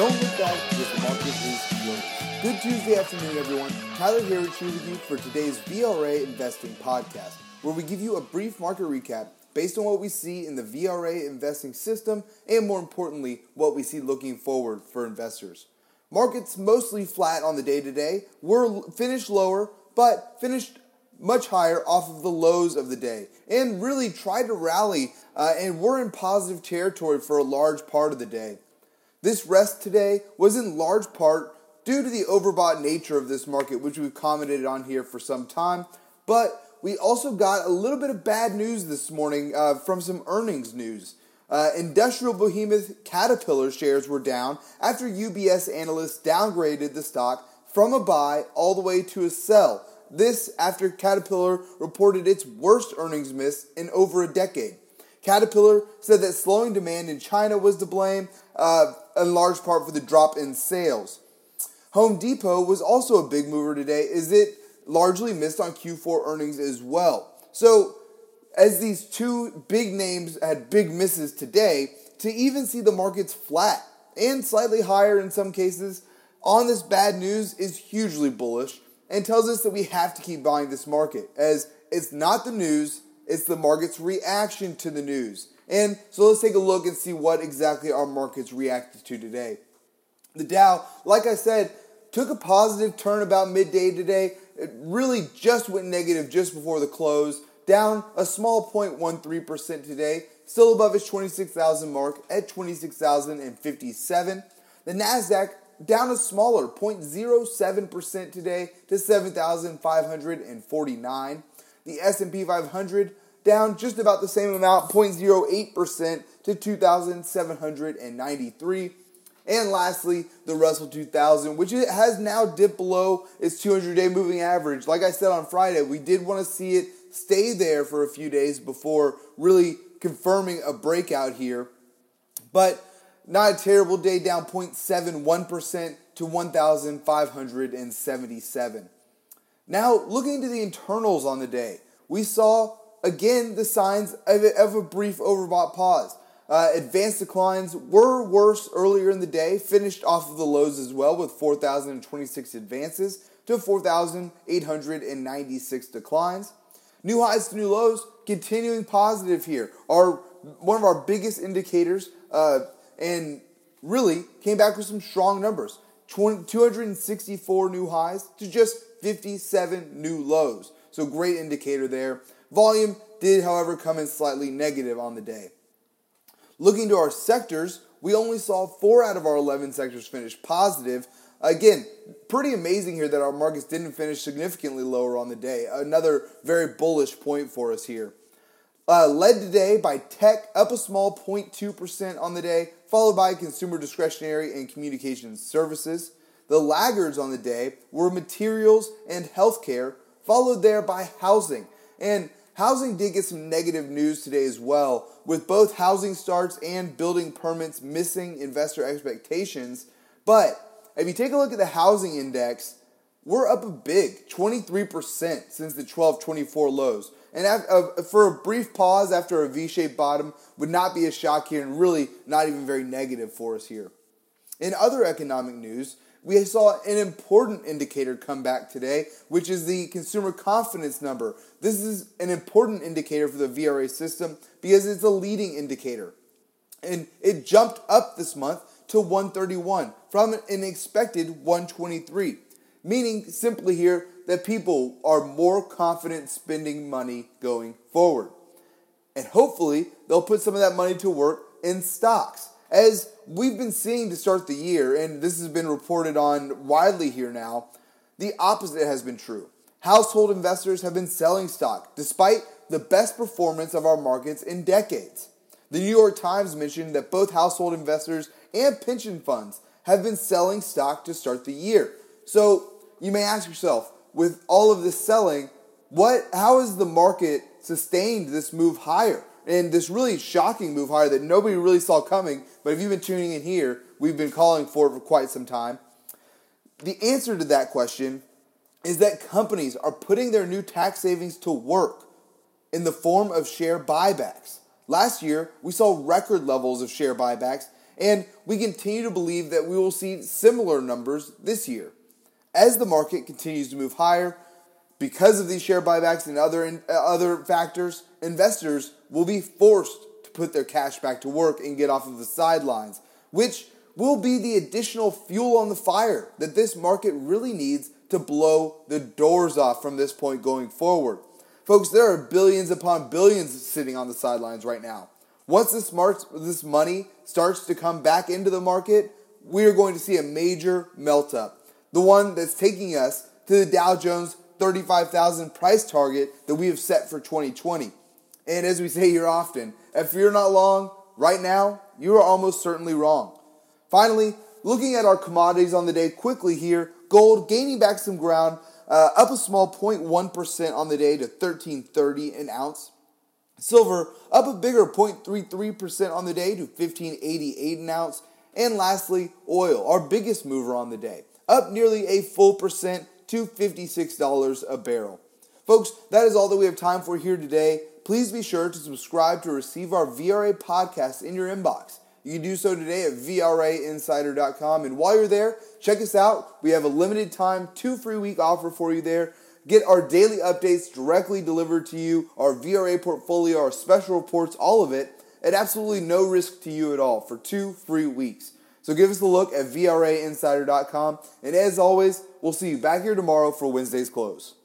Don't look back because the market is yours. Good Tuesday afternoon, everyone. Tyler here with you for today's VRA Investing Podcast, where we give you a brief market recap based on what we see in the VRA investing system and, more importantly, what we see looking forward for investors. Markets mostly flat on the day today. We're finished lower, but finished much higher off of the lows of the day and really tried to rally uh, and we're in positive territory for a large part of the day. This rest today was in large part due to the overbought nature of this market, which we've commented on here for some time. But we also got a little bit of bad news this morning uh, from some earnings news. Uh, industrial behemoth Caterpillar shares were down after UBS analysts downgraded the stock from a buy all the way to a sell. This after Caterpillar reported its worst earnings miss in over a decade. Caterpillar said that slowing demand in China was to blame, uh, in large part for the drop in sales. Home Depot was also a big mover today, as it largely missed on Q4 earnings as well. So, as these two big names had big misses today, to even see the markets flat and slightly higher in some cases on this bad news is hugely bullish and tells us that we have to keep buying this market as it's not the news, it's the market's reaction to the news. And so let's take a look and see what exactly our markets reacted to today. The Dow, like I said, took a positive turn about midday today. It really just went negative just before the close, down a small 0.13% today, still above its 26,000 mark at 26,057. The Nasdaq down a smaller 0.07% today to 7,549. The S&P 500 down just about the same amount, 0.08% to 2,793. And lastly, the Russell 2000, which has now dipped below its 200 day moving average. Like I said on Friday, we did want to see it stay there for a few days before really confirming a breakout here. But not a terrible day, down 0.71% to 1,577. Now, looking to the internals on the day, we saw again the signs of a, of a brief overbought pause. Uh, advanced declines were worse earlier in the day, finished off of the lows as well with 4,026 advances to 4,896 declines. New highs to new lows continuing positive here are one of our biggest indicators uh, and really came back with some strong numbers 20, 264 new highs to just 57 new lows. So, great indicator there. Volume did, however, come in slightly negative on the day. Looking to our sectors, we only saw four out of our 11 sectors finish positive. Again, pretty amazing here that our markets didn't finish significantly lower on the day. Another very bullish point for us here. Uh, led today by tech, up a small 0.2% on the day, followed by consumer discretionary and communications services. The laggards on the day were materials and healthcare, followed there by housing. And housing did get some negative news today as well, with both housing starts and building permits missing investor expectations. But if you take a look at the housing index, we're up a big 23% since the 1224 lows. And uh, for a brief pause after a V shaped bottom would not be a shock here and really not even very negative for us here. In other economic news, we saw an important indicator come back today, which is the consumer confidence number. This is an important indicator for the VRA system because it's a leading indicator. And it jumped up this month to 131 from an expected 123, meaning simply here that people are more confident spending money going forward. And hopefully, they'll put some of that money to work in stocks. As we've been seeing to start the year, and this has been reported on widely here now, the opposite has been true. Household investors have been selling stock despite the best performance of our markets in decades. The New York Times mentioned that both household investors and pension funds have been selling stock to start the year. So you may ask yourself, with all of this selling, what how has the market sustained this move higher? And this really shocking move higher that nobody really saw coming, but if you've been tuning in here, we've been calling for it for quite some time. The answer to that question is that companies are putting their new tax savings to work in the form of share buybacks. Last year, we saw record levels of share buybacks, And we continue to believe that we will see similar numbers this year. As the market continues to move higher, because of these share buybacks and other, uh, other factors, investors will be forced to put their cash back to work and get off of the sidelines, which will be the additional fuel on the fire that this market really needs to blow the doors off from this point going forward. Folks, there are billions upon billions sitting on the sidelines right now. Once this, this money starts to come back into the market, we are going to see a major melt up. The one that's taking us to the Dow Jones 35,000 price target that we have set for 2020. And as we say here often, if you're not long, right now, you are almost certainly wrong. Finally, looking at our commodities on the day quickly here, gold gaining back some ground, uh, up a small 0.1% on the day to 1330 an ounce. Silver up a bigger 0.33% on the day to 1588 an ounce. And lastly, oil, our biggest mover on the day, up nearly a full percent to $56 a barrel. Folks, that is all that we have time for here today. Please be sure to subscribe to receive our VRA podcast in your inbox. You can do so today at VRAinsider.com. And while you're there, check us out. We have a limited time, two free week offer for you there. Get our daily updates directly delivered to you, our VRA portfolio, our special reports, all of it at absolutely no risk to you at all for two free weeks. So give us a look at VRAinsider.com. And as always, we'll see you back here tomorrow for Wednesday's close.